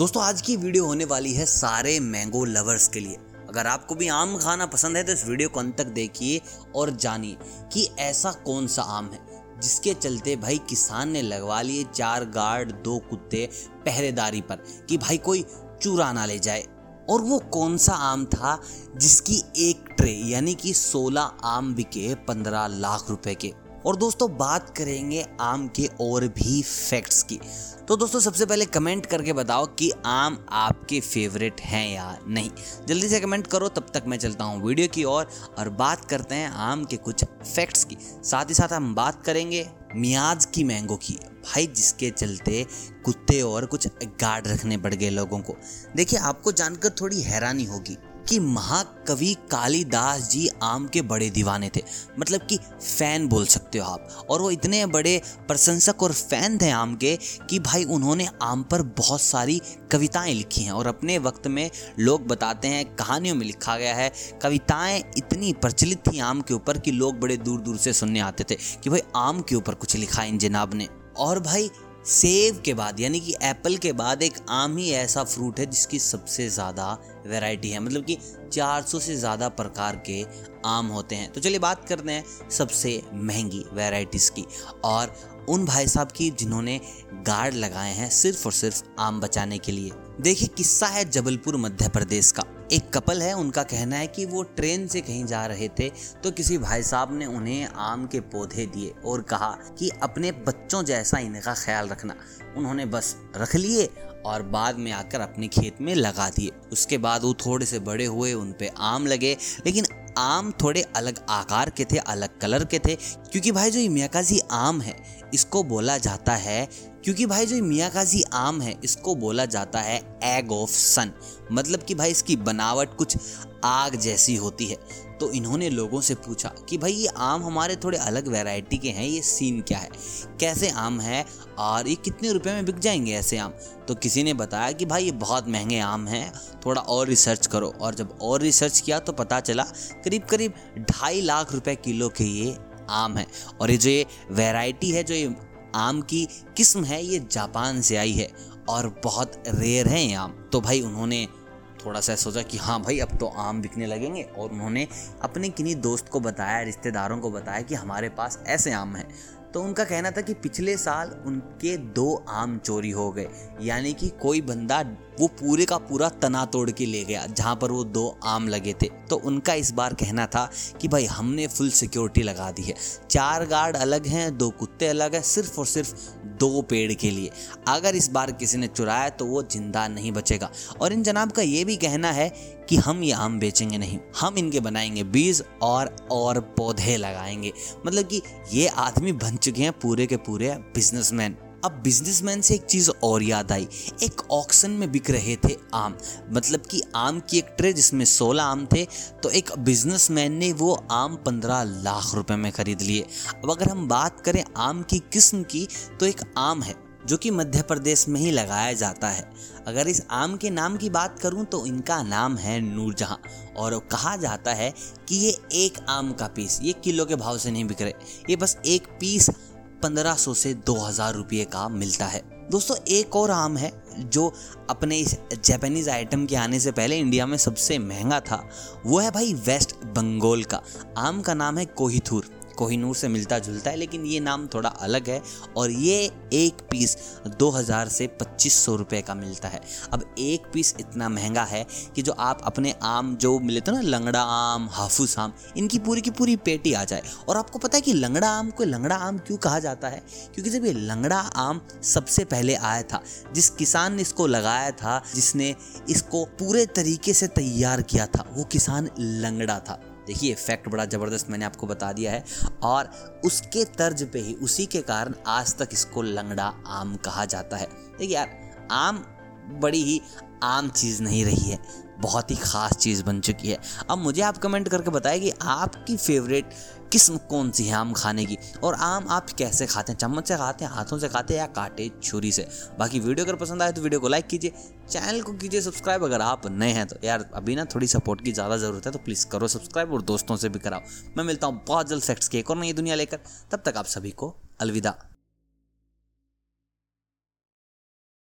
दोस्तों, आज की वीडियो होने वाली है सारे मैंगो लवर्स के लिए। अगर आपको भी आम खाना पसंद है तो इस वीडियो को अंत तक देखिए और जानिए कि ऐसा कौन सा आम है, जिसके चलते भाई किसान ने लगवा लिए चार गार्ड दो कुत्ते पहरेदारी पर कि भाई कोई चूरा ना ले जाए। और वो कौन सा आम था जिसकी एक ट्रे, यानी कि 16 आम बिके 15 लाख रुपए के। और दोस्तों बात करेंगे आम के और भी फैक्ट्स की। तो दोस्तों सबसे पहले कमेंट करके बताओ कि आम आपके फेवरेट हैं या नहीं। जल्दी से कमेंट करो तब तक मैं चलता हूँ वीडियो की ओर और, और बात करते हैं आम के कुछ फैक्ट्स की। साथ ही साथ हम बात करेंगे मियाज की मैंगो की। भाई जिसके चलते कुत्ते और कुछ गार्ड रखने पड़ गए लोगों को। देखिए आपको जानकर थोड़ी हैरानी होगी। कि महाकवि कालिदास जी आम के बड़े दीवाने थे। मतलब कि फ़ैन बोल सकते हो आप। और वो इतने बड़े प्रशंसक और फ़ैन थे आम के कि भाई उन्होंने आम पर बहुत सारी कविताएँ लिखी हैं। और अपने वक्त में लोग बताते हैं, कहानियों में लिखा गया है, कविताएँ इतनी प्रचलित थी आम के ऊपर कि लोग बड़े दूर दूर से सुनने आते थे कि भाई आम के ऊपर कुछ लिखा इन जनाब ने। और भाई सेब के बाद, यानी कि एप्पल के बाद एक आम ही ऐसा फ्रूट है जिसकी सबसे ज़्यादा वैरायटी है। मतलब कि 400 से ज़्यादा प्रकार के आम होते हैं। तो चलिए बात करते हैं सबसे महँगी वैरायटीज़ की। और उन भाई साहब की जिन्होंने गार्ड लगाए हैं सिर्फ़ और सिर्फ़ आम बचाने के लिए। देखिए किस्सा है जबलपुर मध्य प्रदेश का। एक कपल है, उनका कहना है कि वो ट्रेन से कहीं जा रहे थे तो किसी भाई साहब ने उन्हें आम के पौधे दिए और कहा कि अपने बच्चों जैसा इनका ख्याल रखना। उन्होंने बस रख लिए और बाद में आकर अपने खेत में लगा दिए। उसके बाद वो थोड़े से बड़े हुए, उन पे आम लगे, लेकिन आम थोड़े अलग आकार के थे, अलग कलर के थे, क्योंकि भाई जो ये मियाकाजी आम है, इसको बोला जाता है क्योंकि भाई जो मियाकाजी आम है, इसको बोला जाता है एग ऑफ़ सन मतलब कि भाई इसकी बनावट कुछ आग जैसी होती है। तो इन्होंने लोगों से पूछा कि भाई ये आम हमारे थोड़े अलग वैरायटी के हैं, ये सीन क्या है? कैसे आम है? और ये कितने रुपए में बिक जाएँगे ऐसे आम? तो किसी ने बताया कि भाई ये बहुत महँगे आम हैं, थोड़ा और रिसर्च करो। और जब और रिसर्च किया तो पता चला करीब करीब ढाई लाख रुपए किलो के ये आम है। और ये जो ये वैरायटी है, जो ये आम की किस्म है, ये जापान से आई है और बहुत रेयर है ये आम। तो भाई उन्होंने थोड़ा सा सोचा कि हाँ भाई, अब तो आम बिकने लगेंगे और उन्होंने अपने किन्हीं दोस्त को बताया, रिश्तेदारों को बताया कि हमारे पास ऐसे आम हैं। तो उनका कहना था कि पिछले साल उनके दो आम चोरी हो गए, यानी कि कोई बंदा वो पूरे का पूरा तना तोड़ के ले गया, जहाँ पर वो दो आम लगे थे। तो उनका इस बार कहना था कि भाई, हमने फुल सिक्योरिटी लगा दी है। चार गार्ड अलग हैं, दो कुत्ते अलग हैं, सिर्फ़ और सिर्फ़ दो पेड़ के लिए। अगर इस बार किसी ने चुराया तो वो ज़िंदा नहीं बचेगा। और इन जनाब का ये भी कहना है कि हम ये आम बेचेंगे नहीं, हम इनके बनाएँगे बीज और और पौधे लगाएँगे। मतलब कि ये आदमी बन चुके हैं पूरे के पूरे बिजनेसमैन अब बिजनेसमैन से एक चीज़ और याद आई। एक ऑक्शन में बिक रहे थे आम। मतलब कि आम की एक ट्रे जिसमें 16 आम थे तो एक बिजनेसमैन ने वो आम 15 लाख रुपए में खरीद लिए। अब अगर हम बात करें आम की किस्म की तो एक आम है, जो कि मध्य प्रदेश में ही लगाया जाता है। अगर इस आम के नाम की बात करूँ तो इनका नाम है नूरजहां। और कहा जाता है कि ये एक आम का पीस ये किलो के भाव से नहीं बिक रहे। ये बस एक पीस 1500 से 2000 रुपये का मिलता है। दोस्तों, एक और आम है जो अपने इस जापानीज आइटम के आने से पहले इंडिया में सबसे महँगा था। वो है भाई वेस्ट बंगाल का। आम का नाम है कोहिथूर। कोहिनूर से मिलता जुलता है, लेकिन ये नाम थोड़ा अलग है और ये एक पीस 2000 से पच्चीस सौ रुपये का मिलता है। अब एक पीस इतना महँगा है कि जो आप अपने आम जो मिले थे ना, लंगड़ा आम, हाफूस आम, इनकी पूरी की पूरी पेटी आ जाए। और आपको पता है कि लंगड़ा आम को लंगड़ा आम क्यों कहा जाता है? क्योंकि जब ये लंगड़ा आम सबसे पहले आया था, जिस किसान ने इसको लगाया था, जिसने इसको पूरे तरीके से तैयार किया था, वो किसान लंगड़ा था। देखिए फैक्ट बड़ा ज़बरदस्त मैंने आपको बता दिया है और उसके तर्ज पे ही, उसी के कारण आज तक इसको लंगड़ा आम कहा जाता है। देखिए यार, आम बड़ी ही आम चीज़ नहीं रही है, बहुत ही ख़ास चीज़ बन चुकी है। अब मुझे आप कमेंट करके बताएँ कि आपकी फेवरेट किस्म कौन सी है आम खाने की? और आम आप कैसे खाते हैं? चम्मच से खाते हैं, हाथों से खाते हैं या काटे छुरी से? बाकी वीडियो अगर पसंद आए तो वीडियो को लाइक कीजिए, चैनल को कीजिए सब्सक्राइब। अगर आप नए हैं तो यार, अभी ना थोड़ी सपोर्ट की ज़्यादा ज़रूरत है तो प्लीज़ करो सब्सक्राइब और दोस्तों से भी कराओ। मैं मिलता हूँ बहुत जल्द फैक्ट्स के एक और नई दुनिया लेकर, तब तक आप सभी को अलविदा।